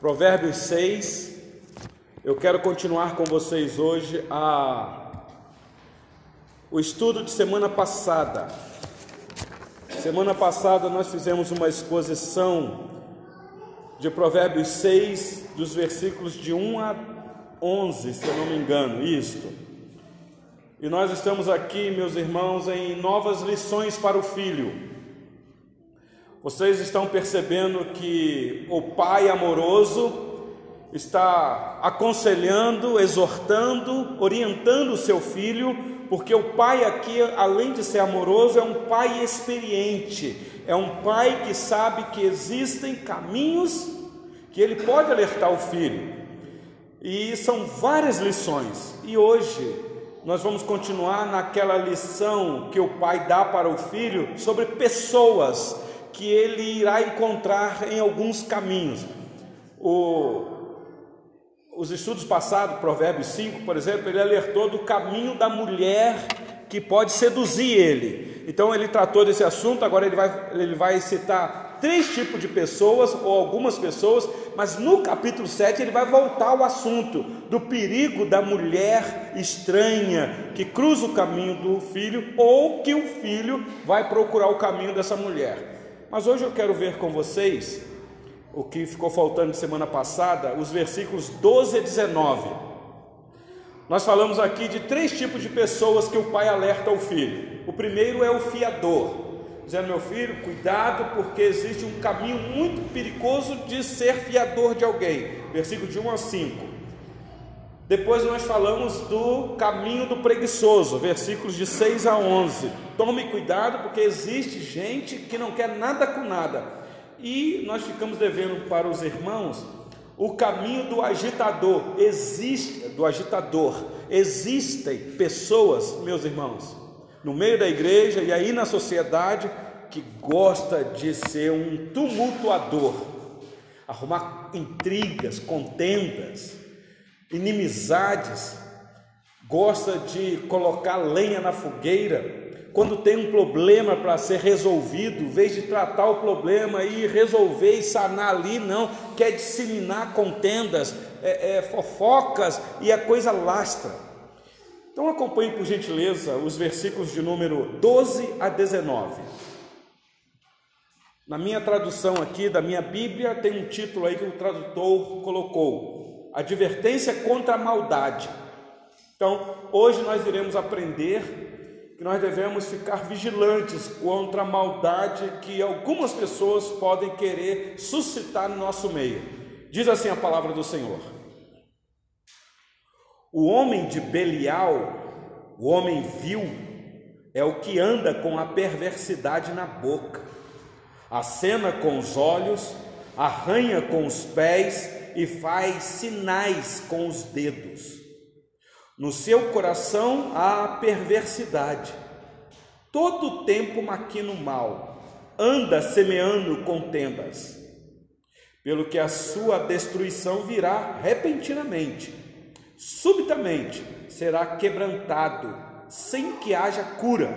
Provérbios 6. Eu quero continuar com vocês hoje a o estudo de semana passada. Semana passada nós fizemos uma exposição de Provérbios 6, dos versículos de 1 a 11, se eu não me engano, isto. E nós estamos aqui, meus irmãos, em novas lições para o filho. Vocês estão percebendo que o pai amoroso está aconselhando, exortando, orientando o seu filho, porque o pai aqui, além de ser amoroso, é um pai experiente, é um pai que sabe que existem caminhos que ele pode alertar o filho. E são várias lições. E hoje nós vamos continuar naquela lição que o pai dá para o filho sobre pessoas que ele irá encontrar em alguns caminhos. O, os estudos passados, Provérbios 5, por exemplo, ele alertou do caminho da mulher que pode seduzir ele. Então ele tratou desse assunto, agora ele vai, ele vai citar três tipos de pessoas, ou algumas pessoas, mas no capítulo 7 ele vai voltar ao assunto do perigo da mulher estranha que cruza o caminho do filho, ou que o filho vai procurar o caminho dessa mulher. Mas hoje eu quero ver com vocês o que ficou faltando de semana passada, os versículos 12 a 19. Nós falamos aqui de três tipos de pessoas que o pai alerta ao filho. O primeiro é o fiador, dizendo: Meu filho, cuidado, porque existe um caminho muito perigoso de ser fiador de alguém. Versículo de 1 a 5. Depois nós falamos do caminho do preguiçoso, versículos de 6 a 11. Tome cuidado, porque existe gente que não quer nada com nada. E nós ficamos devendo para os irmãos o caminho do agitador. Existe, do agitador. Existem pessoas, meus irmãos, no meio da igreja e aí na sociedade que gosta de ser um tumultuador, arrumar intrigas, contendas inimizades, gosta de colocar lenha na fogueira. Quando tem um problema para ser resolvido, em vez de tratar o problema e resolver e sanar ali, não, quer disseminar contendas, é, é, fofocas e a coisa lastra. Então acompanhe por gentileza os versículos de número 12 a 19. Na minha tradução aqui da minha Bíblia tem um título aí que o tradutor colocou: advertência contra a maldade. Então, hoje nós iremos aprender que nós devemos ficar vigilantes contra a maldade que algumas pessoas podem querer suscitar no nosso meio. Diz assim a palavra do Senhor: O homem de Belial, o homem vil, é o que anda com a perversidade na boca, acena com os olhos, arranha com os pés e faz sinais com os dedos. No seu coração há perversidade. Todo o tempo maquina o mal, anda semeando contendas. Pelo que a sua destruição virá repentinamente, subitamente será quebrantado, sem que haja cura.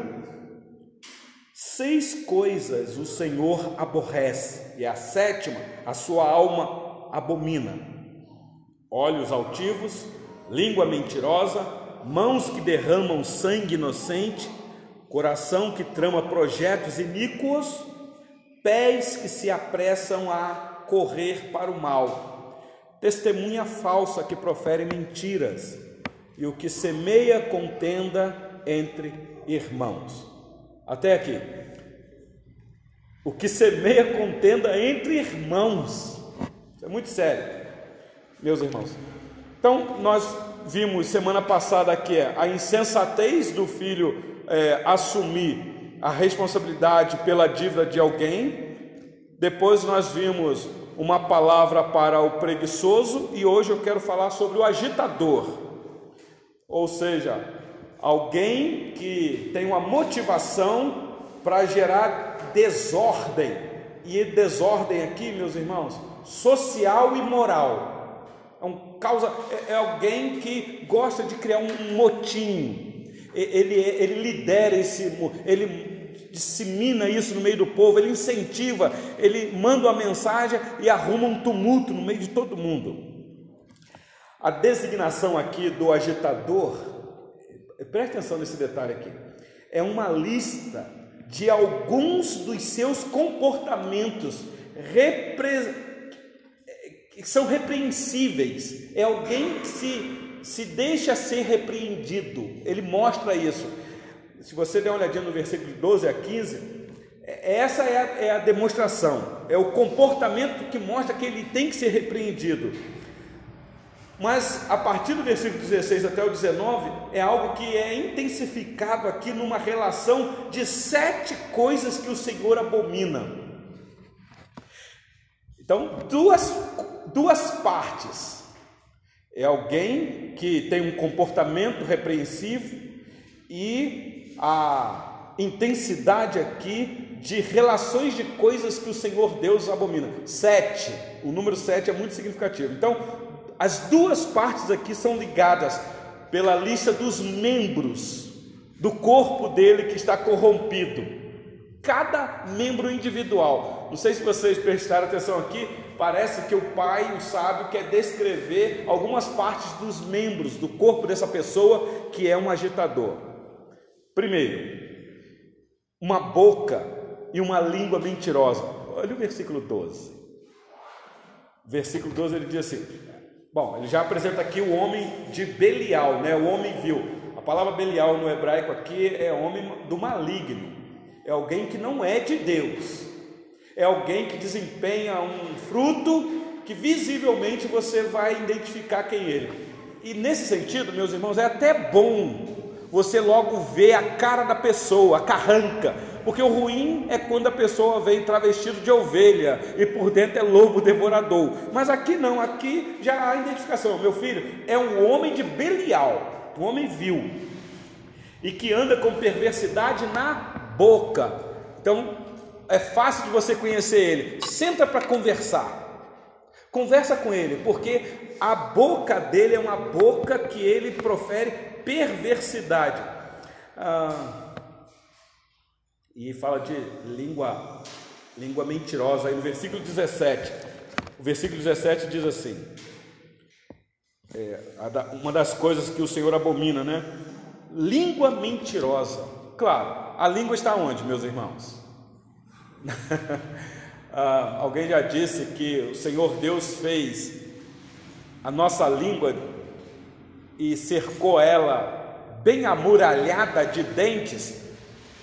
Seis coisas o Senhor aborrece, e a sétima a sua alma abomina: olhos altivos, língua mentirosa, mãos que derramam sangue inocente, coração que trama projetos iníquos, pés que se apressam a correr para o mal, testemunha falsa que profere mentiras, e o que semeia contenda entre irmãos. Até aqui. O que semeia contenda entre irmãos. Isso é muito sério, meus irmãos. Então, nós vimos semana passada aqui a insensatez do filho é, assumir a responsabilidade pela dívida de alguém. Depois nós vimos uma palavra para o preguiçoso e hoje eu quero falar sobre o agitador. Ou seja, alguém que tem uma motivação para gerar desordem. E desordem aqui, meus irmãos, social e moral. É, um causa, é, é alguém que gosta de criar um motim. Ele, ele lidera esse, ele dissemina isso no meio do povo, ele incentiva, ele manda uma mensagem e arruma um tumulto no meio de todo mundo. A designação aqui do agitador, preste atenção nesse detalhe aqui, é uma lista de alguns dos seus comportamentos repre... são repreensíveis. É alguém que se, se deixa ser repreendido, ele mostra isso. Se você der uma olhadinha no versículo 12 a 15, é, essa é a, é a demonstração, é o comportamento que mostra que ele tem que ser repreendido. Mas a partir do versículo 16 até o 19, é algo que é intensificado aqui numa relação de sete coisas que o Senhor abomina. Então, duas, duas partes. É alguém que tem um comportamento repreensivo e a intensidade aqui de relações de coisas que o Senhor Deus abomina. Sete. O número sete é muito significativo. Então, as duas partes aqui são ligadas pela lista dos membros do corpo dele que está corrompido. Cada membro individual. Não sei se vocês prestaram atenção aqui, parece que o pai, o sábio, quer descrever algumas partes dos membros do corpo dessa pessoa que é um agitador. Primeiro, uma boca e uma língua mentirosa. Olha o versículo 12. Versículo 12 ele diz assim: Bom, ele já apresenta aqui o homem de Belial, né? O homem vil. A palavra Belial no hebraico aqui é homem do maligno. É alguém que não é de Deus. É alguém que desempenha um fruto que visivelmente você vai identificar quem ele. E nesse sentido, meus irmãos, é até bom você logo ver a cara da pessoa, a carranca, porque o ruim é quando a pessoa vem travestido de ovelha e por dentro é lobo devorador. Mas aqui não, aqui já há identificação. Meu filho é um homem de Belial, um homem vil, e que anda com perversidade na boca. Então é fácil de você conhecer ele. Senta para conversar. Conversa com ele, porque a boca dele é uma boca que ele profere perversidade. Ah, e fala de língua, língua mentirosa, aí no versículo 17. O versículo 17 diz assim: é, uma das coisas que o Senhor abomina, né? Língua mentirosa. Claro, a língua está onde, meus irmãos? ah, alguém já disse que o Senhor Deus fez a nossa língua e cercou ela bem amuralhada de dentes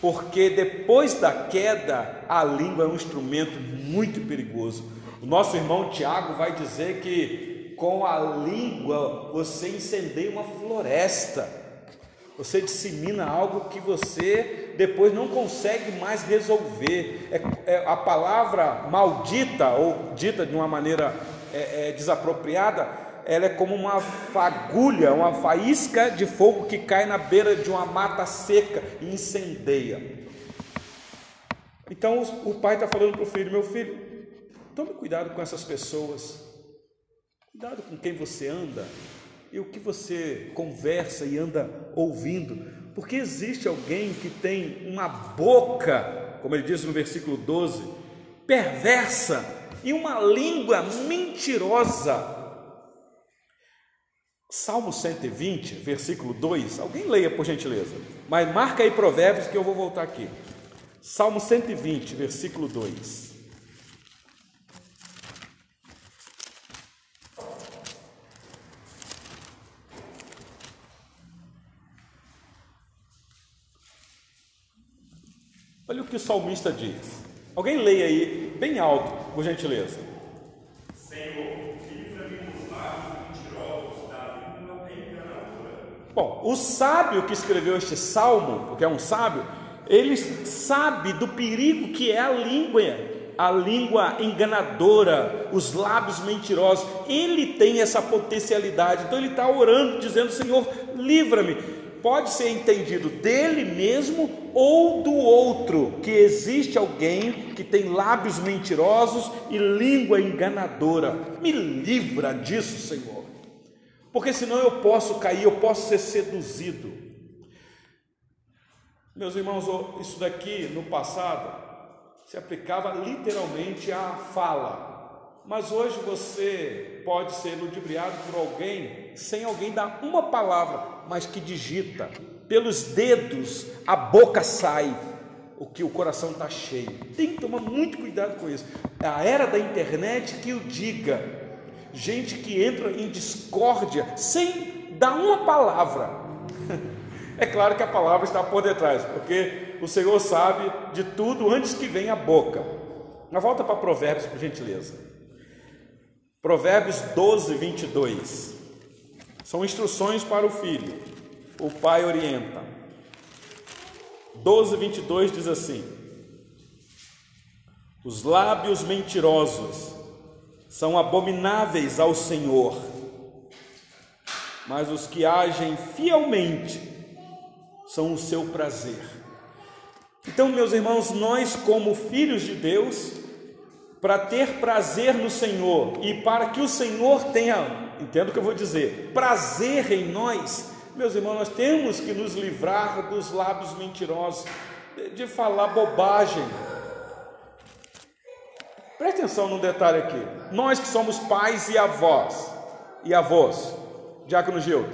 porque depois da queda, a língua é um instrumento muito perigoso. O nosso irmão Tiago vai dizer que com a língua você incendeia uma floresta, você dissemina algo que você depois não consegue mais resolver. É, é a palavra maldita, ou dita de uma maneira é, é, desapropriada, ela é como uma fagulha, uma faísca de fogo que cai na beira de uma mata seca e incendeia. Então o pai está falando para o filho: meu filho, tome cuidado com essas pessoas, cuidado com quem você anda e o que você conversa e anda ouvindo, porque existe alguém que tem uma boca, como ele diz no versículo 12, perversa e uma língua mentirosa. Salmo 120, versículo 2. Alguém leia por gentileza. Mas marca aí Provérbios que eu vou voltar aqui. Salmo 120, versículo 2. Que o salmista diz. Alguém leia aí, bem alto, por gentileza. Bom, o sábio que escreveu este salmo, porque é um sábio, ele sabe do perigo que é a língua, a língua enganadora, os lábios mentirosos. Ele tem essa potencialidade, então ele está orando, dizendo: Senhor, livra-me. Pode ser entendido dele mesmo ou do outro, que existe alguém que tem lábios mentirosos e língua enganadora. Me livra disso, Senhor porque senão eu posso cair, eu posso ser seduzido. Meus irmãos, isso daqui no passado se aplicava literalmente à fala. Mas hoje você pode ser ludibriado por alguém sem alguém dar uma palavra, mas que digita. Pelos dedos a boca sai, o que o coração está cheio. Tem que tomar muito cuidado com isso. A era da internet que o diga. Gente que entra em discórdia sem dar uma palavra. É claro que a palavra está por detrás, porque o Senhor sabe de tudo antes que venha a boca. Na volta para Provérbios, por gentileza. Provérbios 12, 22. São instruções para o filho. O pai orienta. 12, 22 diz assim: Os lábios mentirosos são abomináveis ao Senhor, mas os que agem fielmente são o seu prazer. Então, meus irmãos, nós, como filhos de Deus, para ter prazer no Senhor e para que o Senhor tenha, entendo o que eu vou dizer, prazer em nós, meus irmãos, nós temos que nos livrar dos lábios mentirosos, de, de falar bobagem. Preste atenção num detalhe aqui. Nós que somos pais e avós, e avós, Diácono Gildo,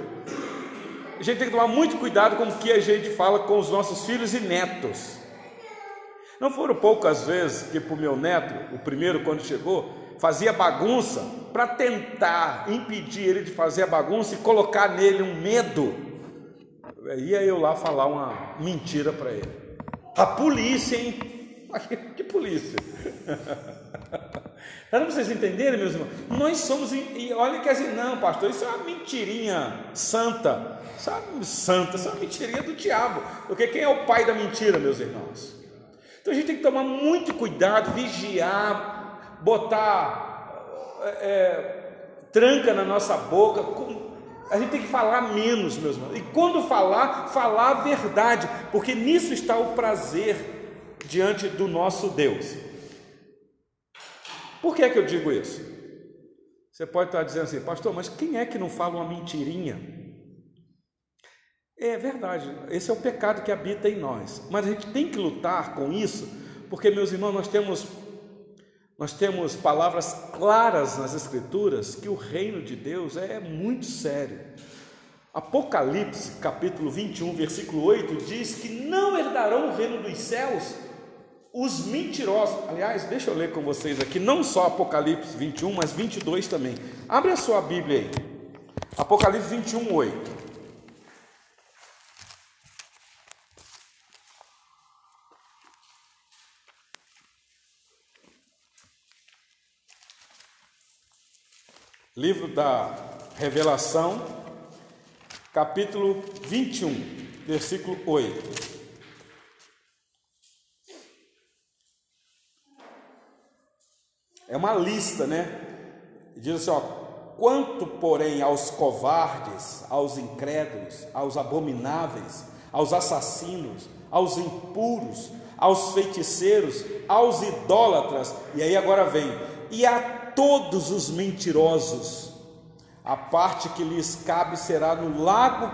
a gente tem que tomar muito cuidado com o que a gente fala com os nossos filhos e netos. Não foram poucas vezes que para o meu neto, o primeiro quando chegou, fazia bagunça para tentar impedir ele de fazer a bagunça e colocar nele um medo. Ia eu lá falar uma mentira para ele. A polícia, hein? Que polícia? Para vocês entenderem, meus irmãos, nós somos, e olha que assim, não, pastor, isso é uma mentirinha santa, sabe? Santa, isso é uma mentirinha do diabo, porque quem é o pai da mentira, meus irmãos? Então a gente tem que tomar muito cuidado, vigiar, botar é, é, tranca na nossa boca. A gente tem que falar menos, meus irmãos. E quando falar, falar a verdade, porque nisso está o prazer diante do nosso Deus. Por que é que eu digo isso? Você pode estar dizendo assim, pastor, mas quem é que não fala uma mentirinha? É verdade, esse é o pecado que habita em nós. Mas a gente tem que lutar com isso, porque meus irmãos, nós temos nós temos palavras claras nas escrituras que o reino de Deus é muito sério. Apocalipse, capítulo 21, versículo 8 diz que não herdarão o reino dos céus os mentirosos. Aliás, deixa eu ler com vocês aqui, não só Apocalipse 21, mas 22 também. Abre a sua Bíblia aí. Apocalipse 21, 8. Livro da Revelação, capítulo 21, versículo 8. É uma lista, né? Diz assim: ó, quanto, porém, aos covardes, aos incrédulos, aos abomináveis, aos assassinos, aos impuros, aos feiticeiros, aos idólatras, e aí agora vem, e a todos os mentirosos. A parte que lhes cabe será no lago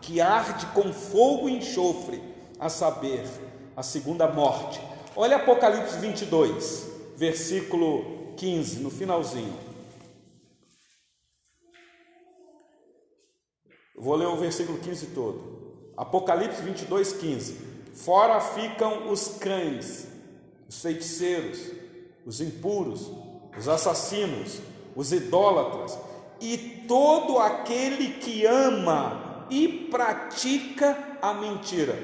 que arde com fogo e enxofre, a saber, a segunda morte. Olha Apocalipse 22, versículo 15, no finalzinho. Vou ler o versículo 15 todo. Apocalipse 22, 15. Fora ficam os cães, os feiticeiros, os impuros, os assassinos, os idólatras e todo aquele que ama e pratica a mentira.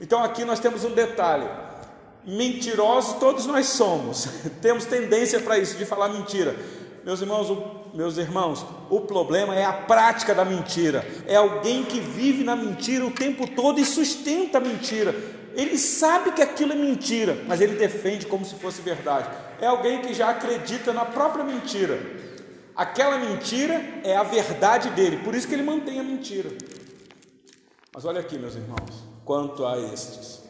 Então aqui nós temos um detalhe: mentirosos todos nós somos, temos tendência para isso, de falar mentira. Meus irmãos, o, meus irmãos, o problema é a prática da mentira. É alguém que vive na mentira o tempo todo e sustenta a mentira. Ele sabe que aquilo é mentira, mas ele defende como se fosse verdade. É alguém que já acredita na própria mentira. Aquela mentira é a verdade dele, por isso que ele mantém a mentira. Mas olha aqui, meus irmãos, quanto a estes.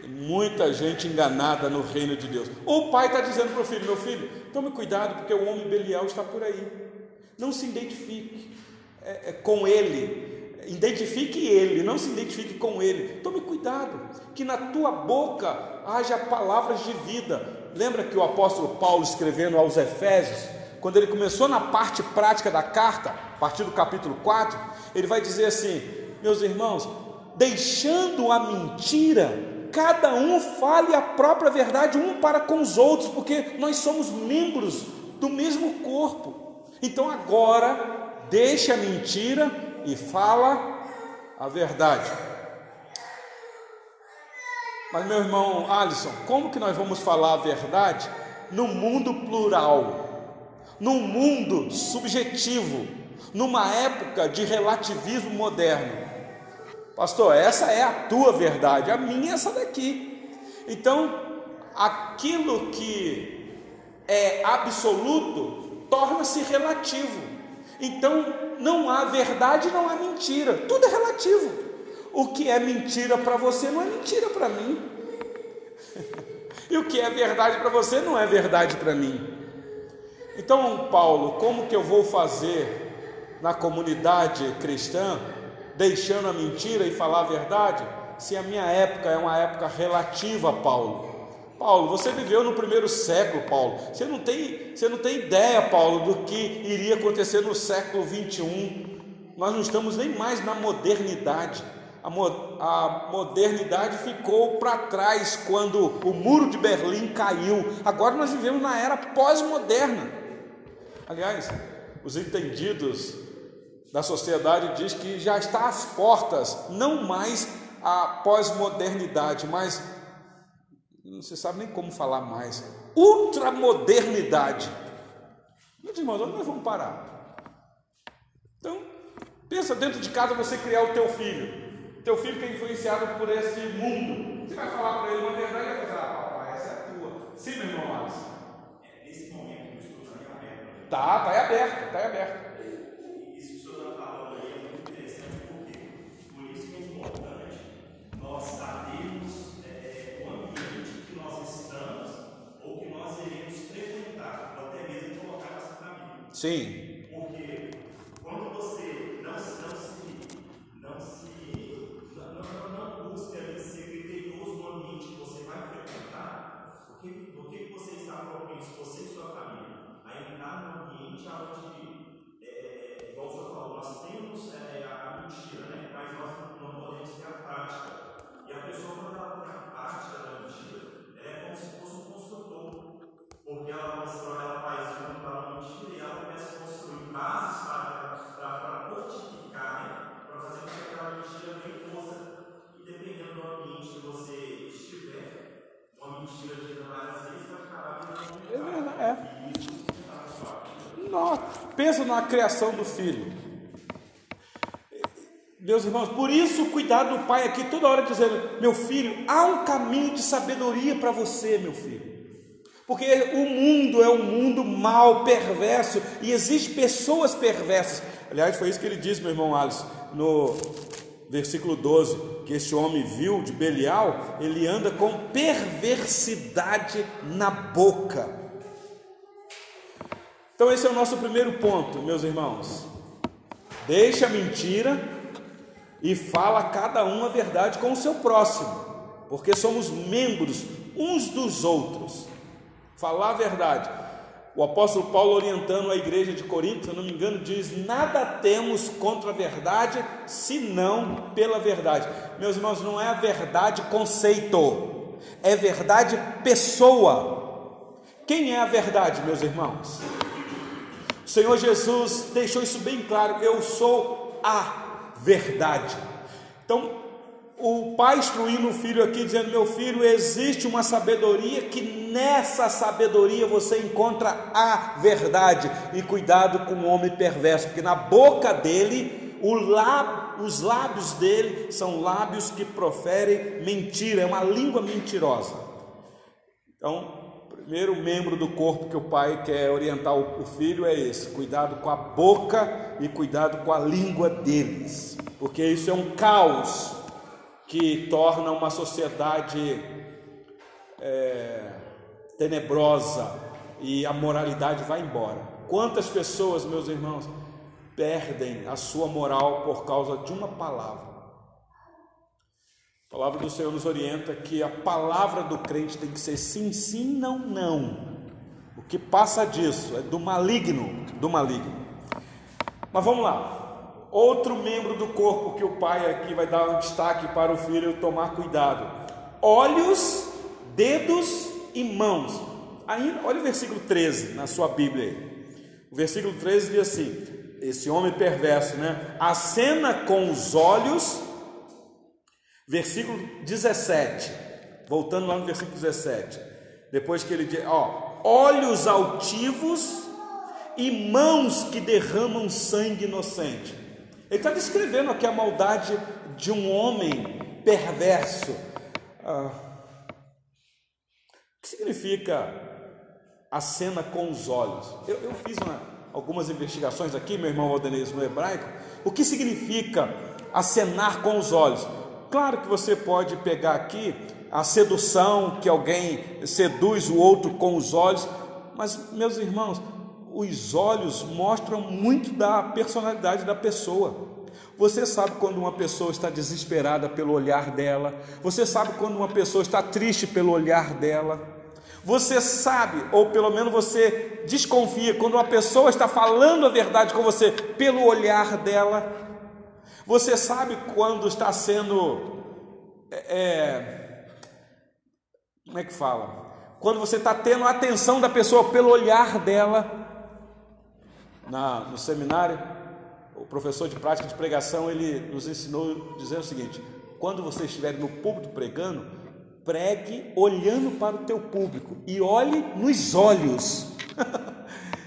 Tem muita gente enganada no reino de Deus. O pai está dizendo para o filho: Meu filho, tome cuidado, porque o homem Belial está por aí. Não se identifique é, é, com ele identifique ele, não se identifique com ele. Tome cuidado, que na tua boca haja palavras de vida. Lembra que o apóstolo Paulo escrevendo aos Efésios, quando ele começou na parte prática da carta, a partir do capítulo 4, ele vai dizer assim: Meus irmãos, deixando a mentira, cada um fale a própria verdade um para com os outros, porque nós somos membros do mesmo corpo. Então agora, deixa a mentira e fala a verdade. Mas meu irmão Alisson, como que nós vamos falar a verdade no mundo plural, num mundo subjetivo, numa época de relativismo moderno? Pastor, essa é a tua verdade, a minha é essa daqui. Então, aquilo que é absoluto torna-se relativo. Então, não há verdade, não há mentira, tudo é relativo. O que é mentira para você não é mentira para mim. e o que é verdade para você não é verdade para mim. Então, Paulo, como que eu vou fazer na comunidade cristã deixando a mentira e falar a verdade? Se a minha época é uma época relativa, Paulo. Paulo, você viveu no primeiro século, Paulo. Você não tem, você não tem ideia, Paulo, do que iria acontecer no século 21. Nós não estamos nem mais na modernidade. A, mo a modernidade ficou para trás quando o muro de Berlim caiu. Agora nós vivemos na era pós-moderna. Aliás, os entendidos da sociedade diz que já está às portas, não mais a pós-modernidade, mas não se sabe nem como falar mais. Ultramodernidade. Meus irmãos, onde nós vamos parar? Então, pensa dentro de casa você criar o teu filho. Teu filho que é influenciado por esse mundo. Você vai falar para ele uma verdade e vai falar, ah, papai, essa é a tua. Sim, meu irmão Alisson. É, nesse momento o estudo está aberto. Tá, está em aberto, está em aberto. Sim. Porque quando você não, não se, não se, não, não, não busca ser criterioso no ambiente que você vai frequentar, o que, o que você está propenso, você e sua família, a entrar num ambiente onde, é, igual o senhor falou, nós temos é, a mentira, né? mas nós não podemos ter a prática. Pensa na criação do filho. Meus irmãos, por isso cuidado do pai aqui toda hora dizendo: meu filho, há um caminho de sabedoria para você, meu filho. Porque o mundo é um mundo mal, perverso, e existem pessoas perversas. Aliás, foi isso que ele disse, meu irmão Alisson, no versículo 12: que este homem viu de Belial, ele anda com perversidade na boca. Então, esse é o nosso primeiro ponto, meus irmãos. Deixa a mentira e fala cada um a verdade com o seu próximo, porque somos membros uns dos outros. Falar a verdade. O apóstolo Paulo, orientando a igreja de Corinto, se não me engano, diz: Nada temos contra a verdade, senão pela verdade. Meus irmãos, não é a verdade conceito, é verdade pessoa. Quem é a verdade, meus irmãos? O Senhor Jesus deixou isso bem claro: Eu sou a verdade. Então, o pai instruindo o filho aqui, dizendo: Meu filho, existe uma sabedoria que nessa sabedoria você encontra a verdade. E cuidado com o homem perverso, porque na boca dele, os lábios dele são lábios que proferem mentira, é uma língua mentirosa. Então, primeiro membro do corpo que o pai quer orientar o filho é esse: cuidado com a boca e cuidado com a língua deles, porque isso é um caos que torna uma sociedade é, tenebrosa e a moralidade vai embora. Quantas pessoas, meus irmãos, perdem a sua moral por causa de uma palavra. A palavra do Senhor nos orienta que a palavra do crente tem que ser sim, sim, não, não. O que passa disso é do maligno, do maligno. Mas vamos lá. Outro membro do corpo que o pai aqui vai dar um destaque para o filho tomar cuidado: olhos, dedos e mãos. Aí, olha o versículo 13 na sua Bíblia. O versículo 13 diz assim: esse homem perverso, né? Acena com os olhos, versículo 17, voltando lá no versículo 17, depois que ele diz, ó, olhos altivos e mãos que derramam sangue inocente. Ele está descrevendo aqui a maldade de um homem perverso. Ah, o que significa a cena com os olhos? Eu, eu fiz uma, algumas investigações aqui, meu irmão Aldenês, no hebraico, o que significa acenar com os olhos. Claro que você pode pegar aqui a sedução, que alguém seduz o outro com os olhos, mas, meus irmãos, os olhos mostram muito da personalidade da pessoa. Você sabe quando uma pessoa está desesperada pelo olhar dela, você sabe quando uma pessoa está triste pelo olhar dela. Você sabe, ou pelo menos você desconfia, quando uma pessoa está falando a verdade com você pelo olhar dela. Você sabe quando está sendo. É, é, como é que fala? Quando você está tendo a atenção da pessoa pelo olhar dela. Na, no seminário, o professor de prática de pregação ele nos ensinou dizendo o seguinte: quando você estiver no púlpito pregando, pregue olhando para o teu público e olhe nos olhos.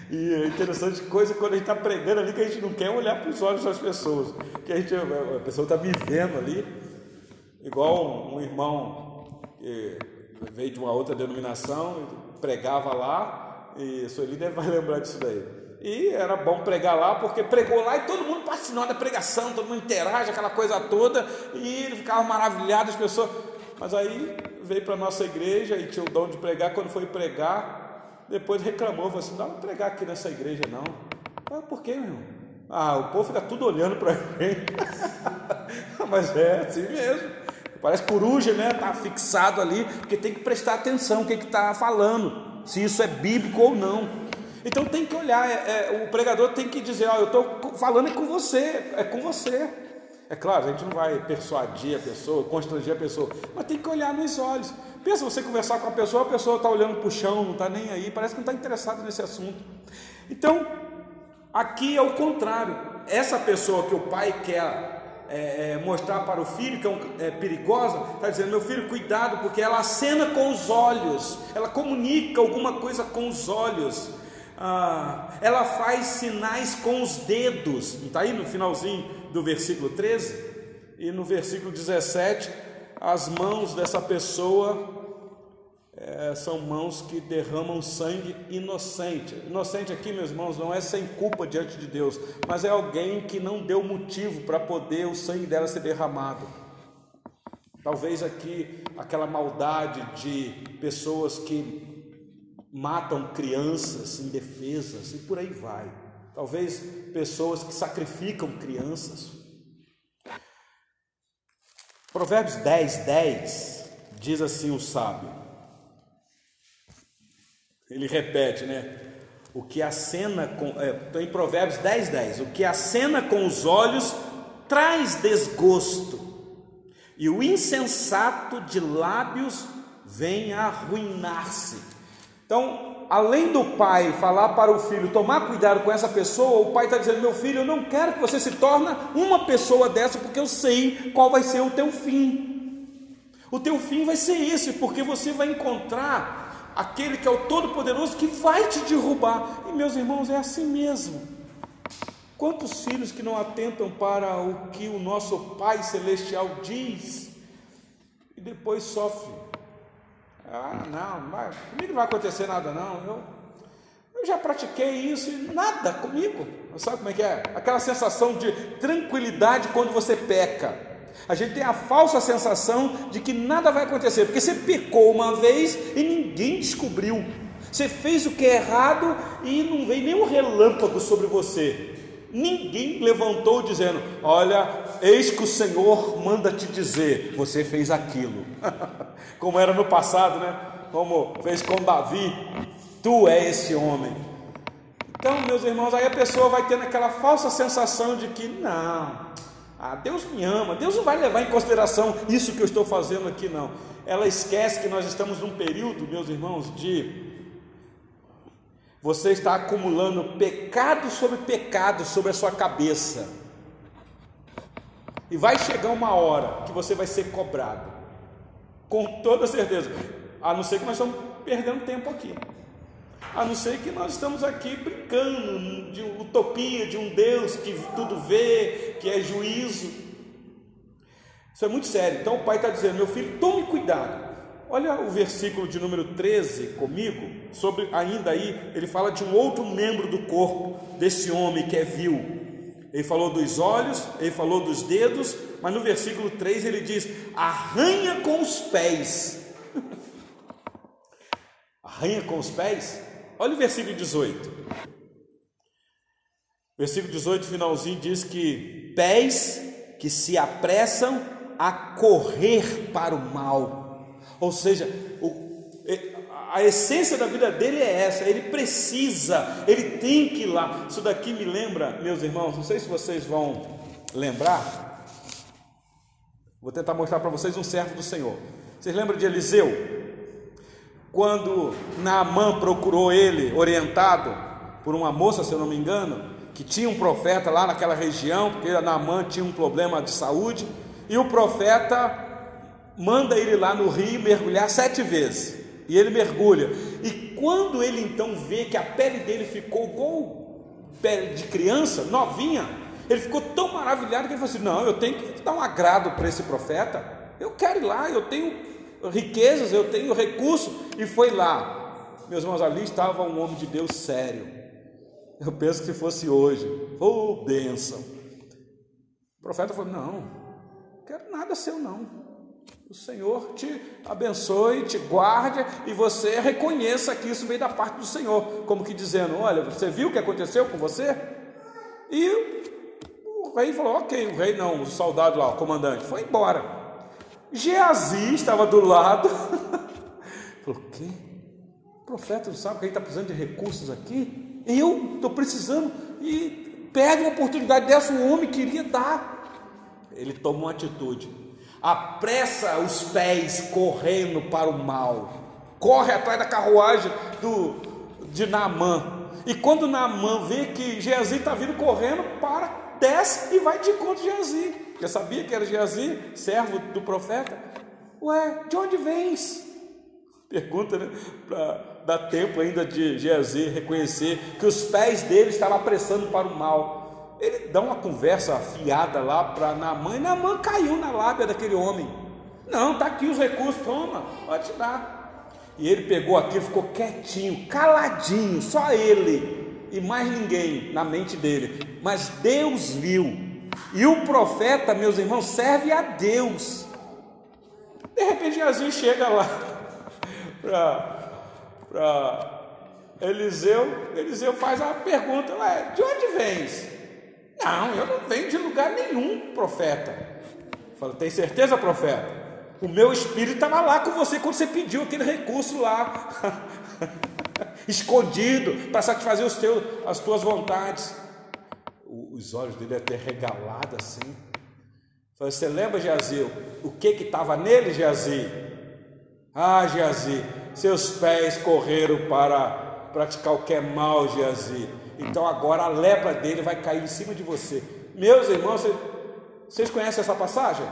E é interessante coisa quando a gente está pregando ali que a gente não quer olhar para os olhos das pessoas, que a, gente, a pessoa está me vendo ali, igual um, um irmão que veio de uma outra denominação, pregava lá, e seu líder vai lembrar disso daí. E era bom pregar lá, porque pregou lá e todo mundo participa da pregação, todo mundo interage, aquela coisa toda, e ele ficava maravilhado, as pessoas. Mas aí veio para a nossa igreja e tinha o dom de pregar. Quando foi pregar, depois reclamou, falou assim: não vou pregar aqui nessa igreja, não. Ah, por quê, meu? Ah, o povo fica tudo olhando para mim. Mas é assim mesmo. Parece coruja, né? Está fixado ali, porque tem que prestar atenção o que está falando, se isso é bíblico ou não. Então tem que olhar, é, é, o pregador tem que dizer: Ó, eu estou falando com você, é com você. É claro, a gente não vai persuadir a pessoa, constranger a pessoa, mas tem que olhar nos olhos. Pensa você conversar com a pessoa, a pessoa está olhando para o chão, não está nem aí, parece que não está interessado nesse assunto. Então, aqui é o contrário. Essa pessoa que o pai quer é, é, mostrar para o filho que é, um, é perigosa, está dizendo: meu filho, cuidado, porque ela acena com os olhos, ela comunica alguma coisa com os olhos. Ah, ela faz sinais com os dedos, não está aí no finalzinho do versículo 13? E no versículo 17, as mãos dessa pessoa é, são mãos que derramam sangue inocente. Inocente aqui, meus irmãos, não é sem culpa diante de Deus, mas é alguém que não deu motivo para poder o sangue dela ser derramado. Talvez aqui aquela maldade de pessoas que matam crianças indefesas e por aí vai. Talvez pessoas que sacrificam crianças. Provérbios 10, 10 diz assim o sábio. Ele repete, né? O que acena com. É, em Provérbios 10, 10. O que acena com os olhos traz desgosto, e o insensato de lábios vem a arruinar-se. Então, além do pai falar para o filho tomar cuidado com essa pessoa, o pai está dizendo: meu filho, eu não quero que você se torne uma pessoa dessa, porque eu sei qual vai ser o teu fim. O teu fim vai ser esse, porque você vai encontrar aquele que é o Todo-Poderoso que vai te derrubar. E meus irmãos, é assim mesmo. Quantos filhos que não atentam para o que o nosso Pai Celestial diz e depois sofrem ah, não, vai, comigo não vai acontecer nada não. Eu, eu já pratiquei isso e nada comigo. Sabe como é que é? Aquela sensação de tranquilidade quando você peca. A gente tem a falsa sensação de que nada vai acontecer, porque você pecou uma vez e ninguém descobriu. Você fez o que é errado e não veio nenhum relâmpago sobre você. Ninguém levantou dizendo: Olha, eis que o Senhor manda te dizer, você fez aquilo. Como era no passado, né? Como fez com Davi, tu é esse homem. Então, meus irmãos, aí a pessoa vai tendo aquela falsa sensação de que não, ah, Deus me ama, Deus não vai levar em consideração isso que eu estou fazendo aqui, não. Ela esquece que nós estamos num período, meus irmãos, de você está acumulando pecado sobre pecado sobre a sua cabeça. E vai chegar uma hora que você vai ser cobrado. Com toda certeza. A não ser que nós estamos perdendo tempo aqui. A não ser que nós estamos aqui brincando de utopia de um Deus que tudo vê, que é juízo. Isso é muito sério. Então o pai está dizendo: meu filho, tome cuidado. Olha o versículo de número 13 comigo, sobre ainda aí, ele fala de um outro membro do corpo desse homem que é vil. Ele falou dos olhos, ele falou dos dedos, mas no versículo 3 ele diz: arranha com os pés. arranha com os pés? Olha o versículo 18. Versículo 18, finalzinho, diz que pés que se apressam a correr para o mal. Ou seja, o, a essência da vida dele é essa, ele precisa, ele tem que ir lá. Isso daqui me lembra, meus irmãos, não sei se vocês vão lembrar. Vou tentar mostrar para vocês um servo do Senhor. Vocês lembram de Eliseu? quando Naamã procurou ele, orientado por uma moça, se eu não me engano, que tinha um profeta lá naquela região, porque Naamã tinha um problema de saúde, e o profeta manda ele lá no rio mergulhar sete vezes. E ele mergulha. E quando ele então vê que a pele dele ficou igual pele de criança, novinha, ele ficou tão maravilhado que ele falou assim: Não, eu tenho que dar um agrado para esse profeta. Eu quero ir lá, eu tenho riquezas, eu tenho recurso. E foi lá. Meus irmãos, ali estava um homem de Deus sério. Eu penso que se fosse hoje, oh, bênção. O profeta falou: Não, não quero nada seu, não. O Senhor te abençoe, te guarde e você reconheça que isso veio da parte do Senhor, como que dizendo: Olha, você viu o que aconteceu com você? E o rei falou: Ok, o rei não, o soldado lá, o comandante, foi embora. Geazi estava do lado. Falou: quê? O profeta não sabe que a gente está precisando de recursos aqui? Eu estou precisando. E pega uma oportunidade dessa, o homem queria dar. Ele toma uma atitude. Apressa os pés correndo para o mal. Corre atrás da carruagem do, de Naamã. E quando Naamã vê que Geazi está vindo correndo, para, desce e vai de encontro de Geazi. Já sabia que era Geazi, servo do profeta. Ué, de onde vens? Pergunta, né? Para dar tempo ainda de Geazi reconhecer que os pés dele estavam apressando para o mal. Ele dá uma conversa afiada lá para Naamã, e Naamã caiu na lábia daquele homem. Não, está aqui os recursos, toma, pode te dar. E ele pegou aquilo, ficou quietinho, caladinho, só ele e mais ninguém na mente dele. Mas Deus viu e o profeta, meus irmãos, serve a Deus. De repente, Jesus chega lá para Eliseu. Eliseu faz a pergunta: Ué, de onde vens? Não, eu não venho de lugar nenhum, profeta. Fala, tem certeza, profeta? O meu espírito estava lá com você quando você pediu aquele recurso lá, escondido, para satisfazer os teus, as tuas vontades os olhos dele até regalados assim. Falei, você lembra, Geazi, o que que estava nele, Geazi? Ah, Geazi, seus pés correram para praticar o que é mal, Geazi. Então agora a lepra dele vai cair em cima de você. Meus irmãos, vocês conhecem essa passagem?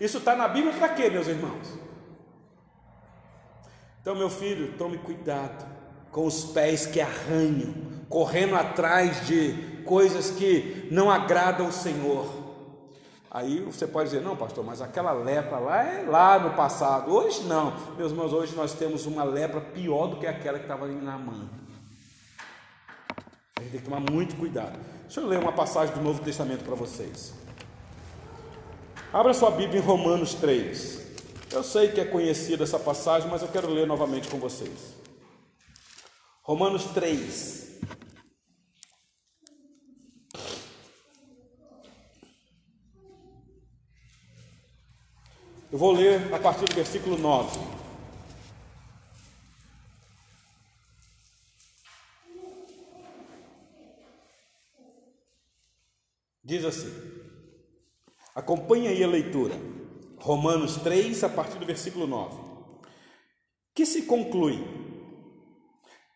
Isso está na Bíblia para quê, meus irmãos? Então, meu filho, tome cuidado com os pés que arranham, correndo atrás de coisas que não agradam o Senhor. Aí você pode dizer, não, pastor, mas aquela lepra lá é lá no passado. Hoje não, meus irmãos, hoje nós temos uma lepra pior do que aquela que estava ali na mão tem que tomar muito cuidado. Deixa eu ler uma passagem do Novo Testamento para vocês. Abra sua Bíblia em Romanos 3. Eu sei que é conhecida essa passagem, mas eu quero ler novamente com vocês. Romanos 3. Eu vou ler a partir do versículo 9. Diz assim: acompanhe aí a leitura, Romanos 3, a partir do versículo 9. Que se conclui?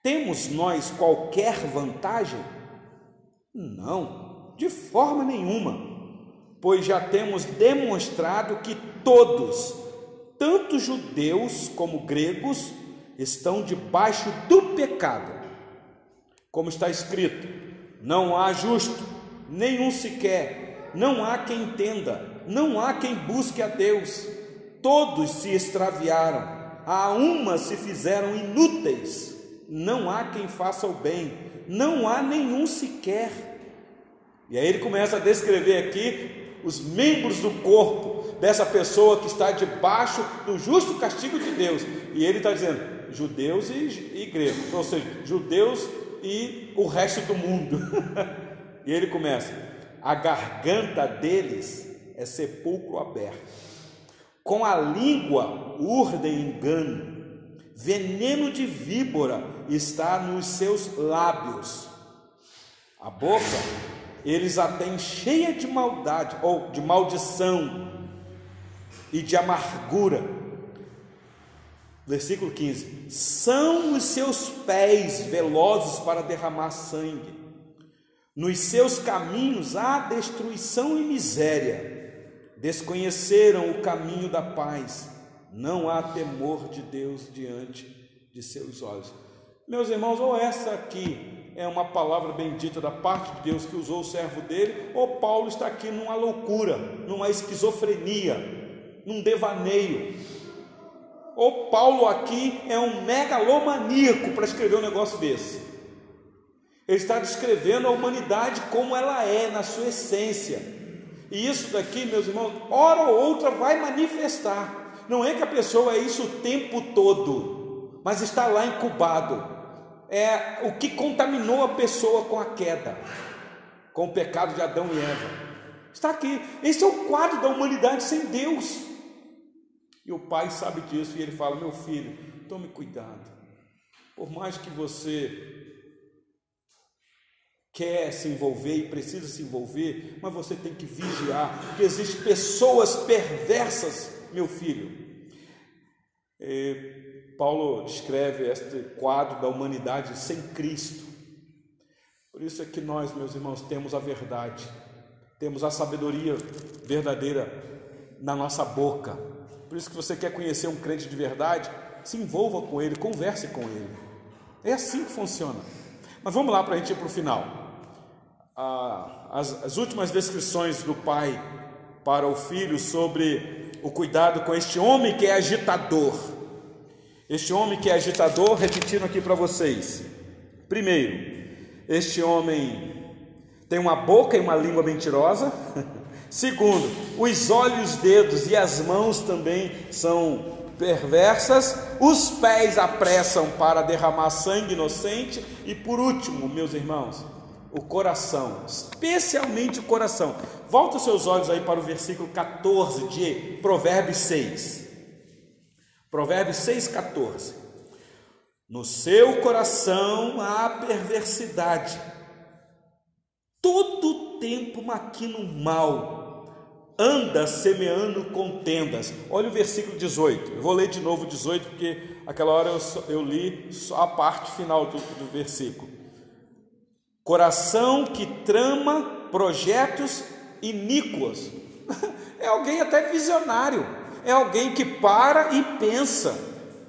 Temos nós qualquer vantagem? Não, de forma nenhuma pois já temos demonstrado que todos, tanto judeus como gregos, estão debaixo do pecado. Como está escrito: não há justo, nenhum sequer, não há quem entenda, não há quem busque a Deus. Todos se extraviaram, a uma se fizeram inúteis, não há quem faça o bem, não há nenhum sequer. E aí ele começa a descrever aqui os membros do corpo dessa pessoa que está debaixo do justo castigo de Deus. E ele está dizendo: judeus e, e gregos, ou seja, judeus e o resto do mundo. e ele começa: a garganta deles é sepulcro aberto, com a língua urdem engano, veneno de víbora está nos seus lábios. A boca eles a têm cheia de maldade ou de maldição e de amargura. Versículo 15: São os seus pés velozes para derramar sangue, nos seus caminhos há destruição e miséria, desconheceram o caminho da paz, não há temor de Deus diante de seus olhos. Meus irmãos, ou essa aqui é uma palavra bendita da parte de Deus que usou o servo dele, ou Paulo está aqui numa loucura, numa esquizofrenia, num devaneio. Ou Paulo aqui é um megalomaníaco para escrever um negócio desse. Ele está descrevendo a humanidade como ela é, na sua essência. E isso daqui, meus irmãos, hora ou outra vai manifestar. Não é que a pessoa é isso o tempo todo, mas está lá incubado é o que contaminou a pessoa com a queda, com o pecado de Adão e Eva. Está aqui. Esse é o quadro da humanidade sem Deus. E o pai sabe disso e ele fala: Meu filho, tome cuidado. Por mais que você quer se envolver e precisa se envolver, mas você tem que vigiar, porque existem pessoas perversas, meu filho. É, Paulo descreve este quadro da humanidade sem Cristo. Por isso é que nós, meus irmãos, temos a verdade, temos a sabedoria verdadeira na nossa boca. Por isso que você quer conhecer um crente de verdade, se envolva com ele, converse com ele. É assim que funciona. Mas vamos lá para a gente ir para o final. Ah, as, as últimas descrições do pai para o filho sobre o cuidado com este homem que é agitador. Este homem que é agitador, repetindo aqui para vocês. Primeiro, este homem tem uma boca e uma língua mentirosa. Segundo, os olhos, os dedos e as mãos também são perversas. Os pés apressam para derramar sangue inocente. E por último, meus irmãos, o coração, especialmente o coração. Volta os seus olhos aí para o versículo 14 de Provérbios 6. Provérbios 6,14. No seu coração há perversidade, todo tempo maquina o mal, anda semeando contendas. Olha o versículo 18, eu vou ler de novo 18, porque aquela hora eu, eu li só a parte final do, do versículo. Coração que trama projetos iníquos, é alguém até visionário é alguém que para e pensa,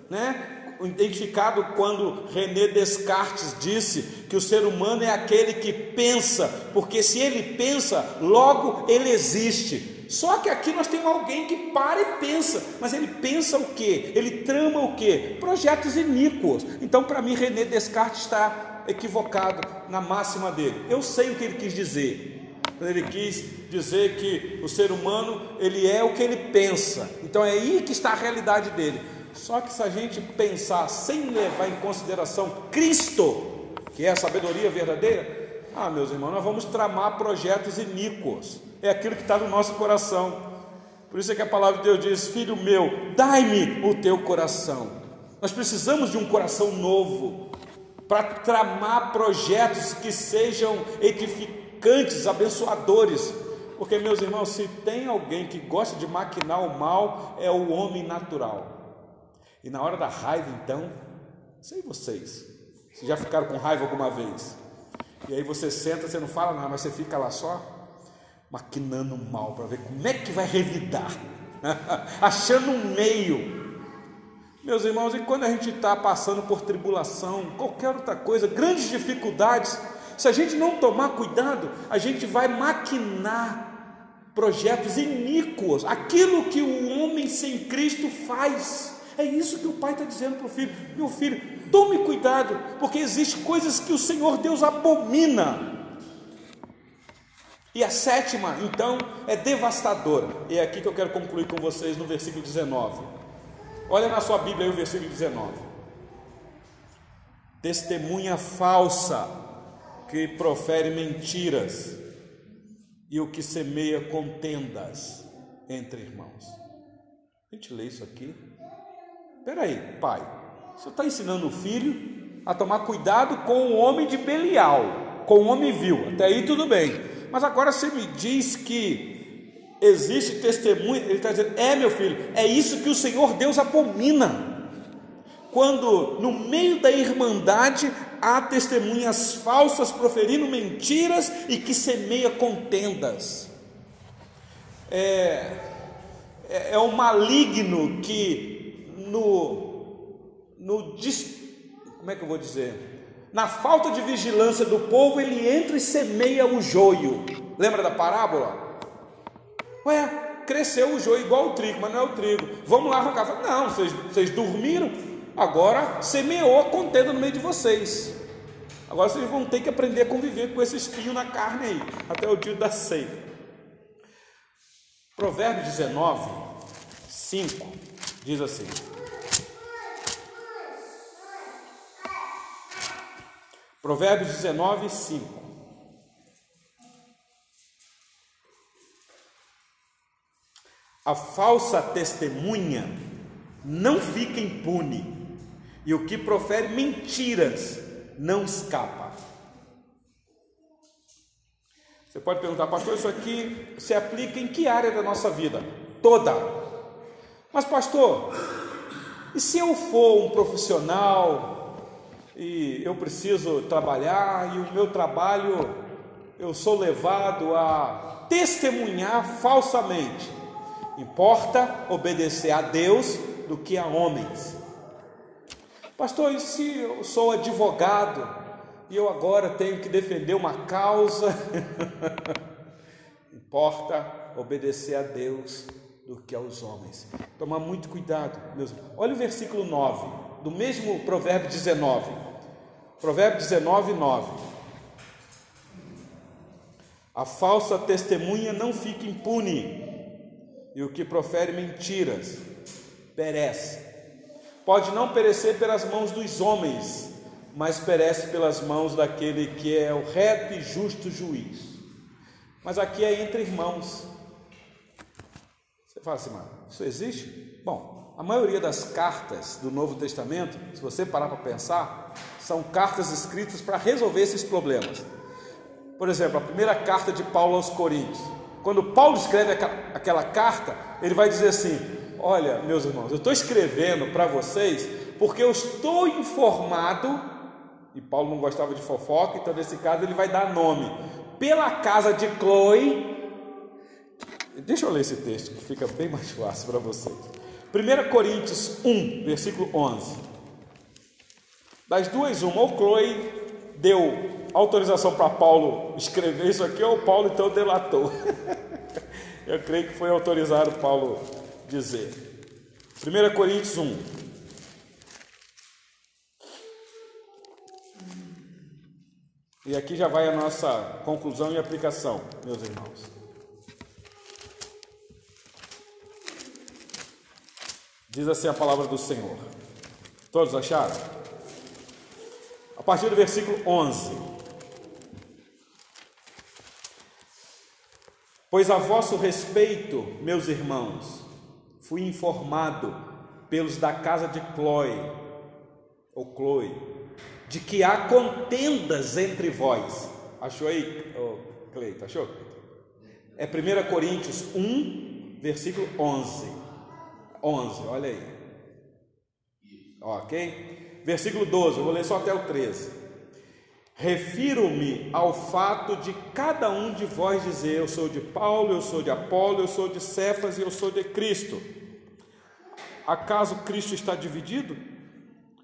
né? Identificado quando René Descartes disse que o ser humano é aquele que pensa, porque se ele pensa, logo ele existe. Só que aqui nós temos alguém que para e pensa, mas ele pensa o que? Ele trama o que? Projetos iníquos. Então, para mim, René Descartes está equivocado na máxima dele. Eu sei o que ele quis dizer, ele quis dizer que o ser humano ele é o que ele pensa. Então é aí que está a realidade dele. Só que se a gente pensar sem levar em consideração Cristo, que é a sabedoria verdadeira, ah, meus irmãos, nós vamos tramar projetos iníquos. É aquilo que está no nosso coração. Por isso é que a palavra de Deus diz: Filho meu, dai-me o teu coração. Nós precisamos de um coração novo para tramar projetos que sejam edificantes, abençoadores. Porque, meus irmãos, se tem alguém que gosta de maquinar o mal, é o homem natural. E na hora da raiva, então, sei vocês, se já ficaram com raiva alguma vez, e aí você senta, você não fala nada, mas você fica lá só maquinando mal para ver como é que vai revidar, achando um meio. Meus irmãos, e quando a gente está passando por tribulação, qualquer outra coisa, grandes dificuldades, se a gente não tomar cuidado, a gente vai maquinar projetos iníquos, aquilo que o homem sem Cristo faz. É isso que o pai está dizendo para o filho: meu filho, tome cuidado, porque existem coisas que o Senhor Deus abomina. E a sétima, então, é devastadora. E é aqui que eu quero concluir com vocês no versículo 19. Olha na sua Bíblia aí o versículo 19. Testemunha falsa que profere mentiras e o que semeia contendas entre irmãos. A gente lê isso aqui. Peraí, pai, você está ensinando o filho a tomar cuidado com o homem de Belial, com o homem vil. Até aí tudo bem. Mas agora você me diz que existe testemunho. Ele está dizendo: é meu filho, é isso que o Senhor Deus abomina. Quando no meio da irmandade há testemunhas falsas proferindo mentiras e que semeia contendas. É, é, é maligno que no, no como é que eu vou dizer? Na falta de vigilância do povo, ele entra e semeia o joio. Lembra da parábola? Ué, cresceu o joio igual o trigo, mas não é o trigo. Vamos lá arrancar. Não, vocês, vocês dormiram, agora semeou a contenda no meio de vocês. Agora vocês vão ter que aprender a conviver com esse espinho na carne aí, até o dia da ceia. Provérbio 19, 5 diz assim: Provérbios 19, 5. A falsa testemunha não fica impune, e o que profere mentiras não escapa. Você pode perguntar, pastor, isso aqui se aplica em que área da nossa vida? Toda. Mas, pastor, e se eu for um profissional e eu preciso trabalhar e o meu trabalho eu sou levado a testemunhar falsamente. Importa obedecer a Deus do que a homens. Pastor, e se eu sou advogado e eu agora tenho que defender uma causa? Importa obedecer a Deus do que aos homens. Tomar muito cuidado, meus. Olha o versículo 9, do mesmo provérbio 19. Provérbio 19, 9. A falsa testemunha não fica impune, e o que profere mentiras perece. Pode não perecer pelas mãos dos homens, mas perece pelas mãos daquele que é o reto e justo juiz. Mas aqui é entre irmãos. Você fala assim, mano, isso existe? Bom, a maioria das cartas do Novo Testamento, se você parar para pensar, são cartas escritas para resolver esses problemas. Por exemplo, a primeira carta de Paulo aos Coríntios. Quando Paulo escreve aquela carta, ele vai dizer assim: Olha, meus irmãos, eu estou escrevendo para vocês porque eu estou informado, e Paulo não gostava de fofoca, então nesse caso ele vai dar nome, pela casa de Chloe. Deixa eu ler esse texto que fica bem mais fácil para vocês. 1 Coríntios 1, versículo 11. Das duas, uma, ou Chloe deu autorização para Paulo escrever isso aqui, ou Paulo então delatou. Eu creio que foi autorizado Paulo dizer. 1 Coríntios 1. E aqui já vai a nossa conclusão e aplicação, meus irmãos. Diz assim a palavra do Senhor. Todos acharam? partir do versículo 11. Pois a vosso respeito, meus irmãos, fui informado pelos da casa de Chloe, ou Chloe, de que há contendas entre vós. Achou aí, oh, Cleito? Achou? É 1 Coríntios 1, versículo 11. 11, olha aí. Ok? Versículo 12, eu vou ler só até o 13. Refiro-me ao fato de cada um de vós dizer: Eu sou de Paulo, eu sou de Apolo, eu sou de Cefas e eu sou de Cristo. Acaso Cristo está dividido?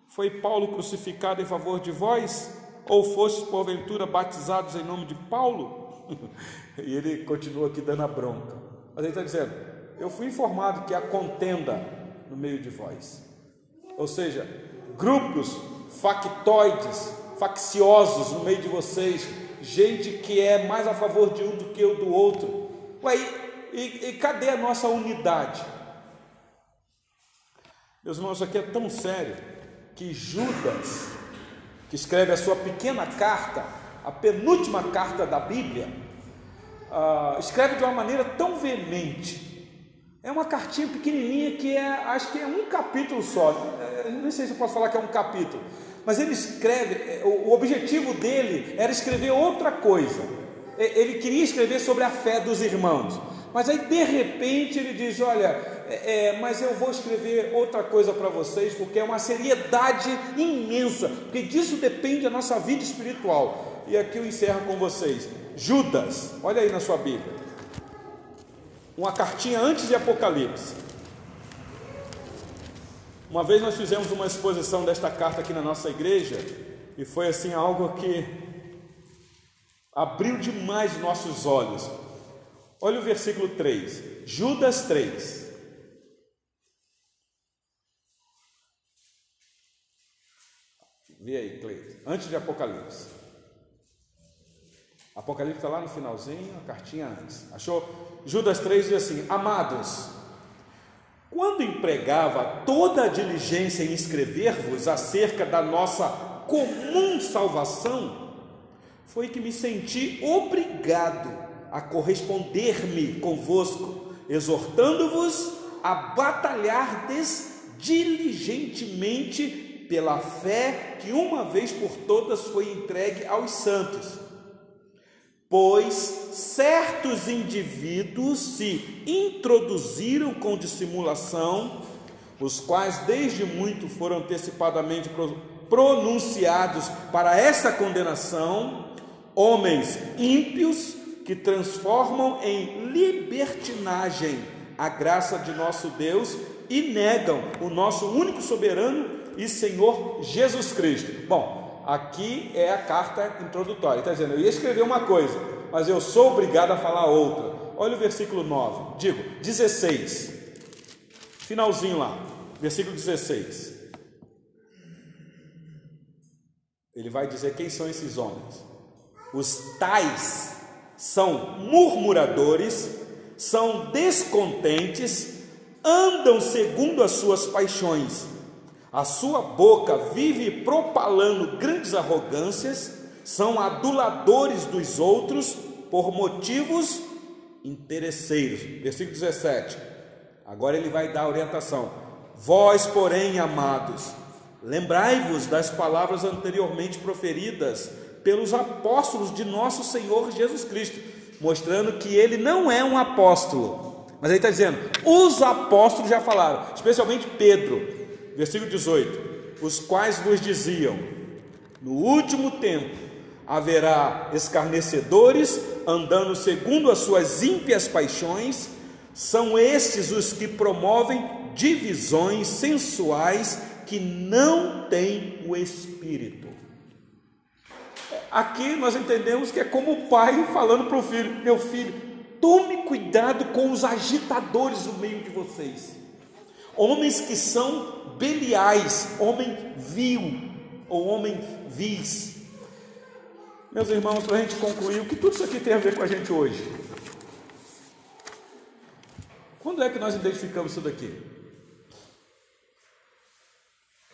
Foi Paulo crucificado em favor de vós? Ou fostes porventura batizados em nome de Paulo? e ele continua aqui dando a bronca. Mas ele está dizendo: Eu fui informado que há contenda no meio de vós. Ou seja, grupos factoides, facciosos no meio de vocês, gente que é mais a favor de um do que o do outro. Ué, e, e, e cadê a nossa unidade? Meus irmãos, isso aqui é tão sério que Judas, que escreve a sua pequena carta, a penúltima carta da Bíblia, uh, escreve de uma maneira tão veemente. É uma cartinha pequenininha que é, acho que é um capítulo só. Não sei se eu posso falar que é um capítulo, mas ele escreve. É, o objetivo dele era escrever outra coisa. Ele queria escrever sobre a fé dos irmãos. Mas aí de repente ele diz: Olha, é, é, mas eu vou escrever outra coisa para vocês, porque é uma seriedade imensa, porque disso depende a nossa vida espiritual. E aqui eu encerro com vocês. Judas, olha aí na sua Bíblia, uma cartinha antes de Apocalipse. Uma vez nós fizemos uma exposição desta carta aqui na nossa igreja, e foi assim algo que abriu demais nossos olhos. Olha o versículo 3, Judas 3. Vê aí, Cleito. Antes de Apocalipse. Apocalipse está lá no finalzinho, a cartinha antes. Achou? Judas 3 diz assim: Amados, quando empregava toda a diligência em escrever-vos acerca da nossa comum salvação, foi que me senti obrigado a corresponder-me convosco, exortando-vos a batalhardes diligentemente pela fé que uma vez por todas foi entregue aos santos. Pois certos indivíduos se introduziram com dissimulação, os quais desde muito foram antecipadamente pronunciados para essa condenação, homens ímpios que transformam em libertinagem a graça de nosso Deus e negam o nosso único soberano e Senhor Jesus Cristo. Bom, aqui é a carta introdutória. Está dizendo, eu ia escrever uma coisa, mas eu sou obrigado a falar outra. Olha o versículo 9, digo, 16, finalzinho lá, versículo 16. Ele vai dizer quem são esses homens. Os tais são murmuradores, são descontentes, andam segundo as suas paixões a sua boca vive propalando grandes arrogâncias, são aduladores dos outros por motivos interesseiros. Versículo 17. Agora ele vai dar orientação. Vós, porém, amados, lembrai-vos das palavras anteriormente proferidas pelos apóstolos de nosso Senhor Jesus Cristo, mostrando que ele não é um apóstolo. Mas ele está dizendo, os apóstolos já falaram, especialmente Pedro, versículo 18: Os quais vos diziam: No último tempo haverá escarnecedores andando segundo as suas ímpias paixões, são estes os que promovem divisões sensuais que não têm o espírito. Aqui nós entendemos que é como o pai falando para o filho: Meu filho, tome cuidado com os agitadores no meio de vocês, homens que são Beliais, homem vil ou homem vis. Meus irmãos, para a gente concluir, o que tudo isso aqui tem a ver com a gente hoje? Quando é que nós identificamos isso daqui?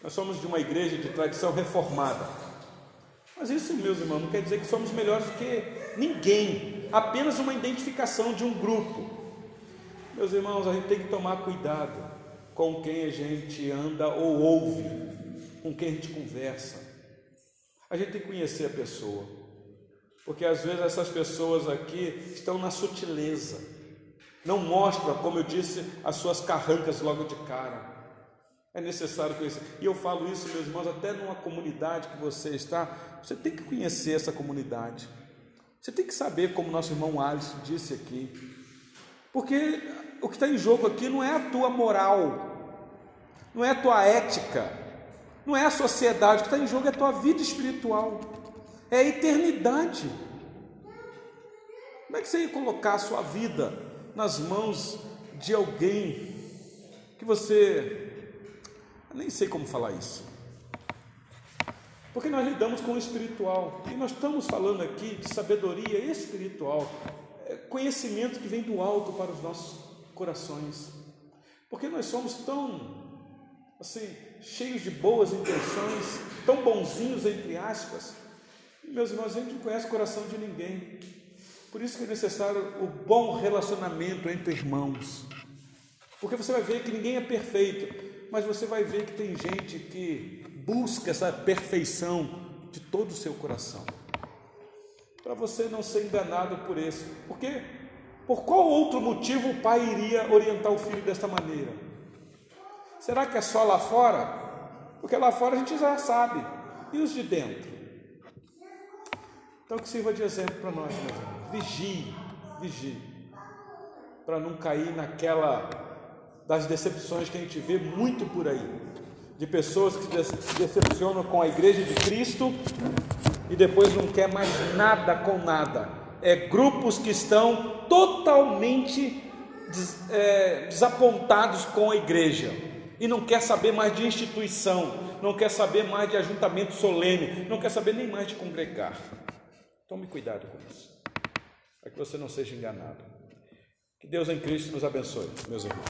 Nós somos de uma igreja de tradição reformada. Mas isso, meus irmãos, não quer dizer que somos melhores do que ninguém, apenas uma identificação de um grupo. Meus irmãos, a gente tem que tomar cuidado com quem a gente anda ou ouve, com quem a gente conversa. A gente tem que conhecer a pessoa, porque às vezes essas pessoas aqui estão na sutileza, não mostram, como eu disse, as suas carrancas logo de cara. É necessário conhecer. E eu falo isso, meus irmãos, até numa comunidade que você está, você tem que conhecer essa comunidade. Você tem que saber, como nosso irmão Alisson disse aqui. Porque o que está em jogo aqui não é a tua moral, não é a tua ética, não é a sociedade. Que está em jogo é a tua vida espiritual, é a eternidade. Como é que você ia colocar a sua vida nas mãos de alguém que você eu nem sei como falar isso. Porque nós lidamos com o espiritual. E nós estamos falando aqui de sabedoria espiritual, é conhecimento que vem do alto para os nossos corações. Porque nós somos tão assim, cheios de boas intenções, tão bonzinhos entre aspas. E, meus irmãos, a gente não conhece o coração de ninguém. Por isso que é necessário o bom relacionamento entre irmãos. Porque você vai ver que ninguém é perfeito mas você vai ver que tem gente que busca essa perfeição de todo o seu coração. Para você não ser enganado por isso. Porque por qual outro motivo o pai iria orientar o filho desta maneira? Será que é só lá fora? Porque lá fora a gente já sabe. E os de dentro? Então que sirva de exemplo para nós, meus irmãos. Vigie, vigie. Para não cair naquela das decepções que a gente vê muito por aí, de pessoas que se decepcionam com a igreja de Cristo e depois não quer mais nada com nada. É grupos que estão totalmente des, é, desapontados com a igreja e não quer saber mais de instituição, não quer saber mais de ajuntamento solene, não quer saber nem mais de congregar. Tome cuidado com isso, para que você não seja enganado. Que Deus em Cristo nos abençoe, meus irmãos.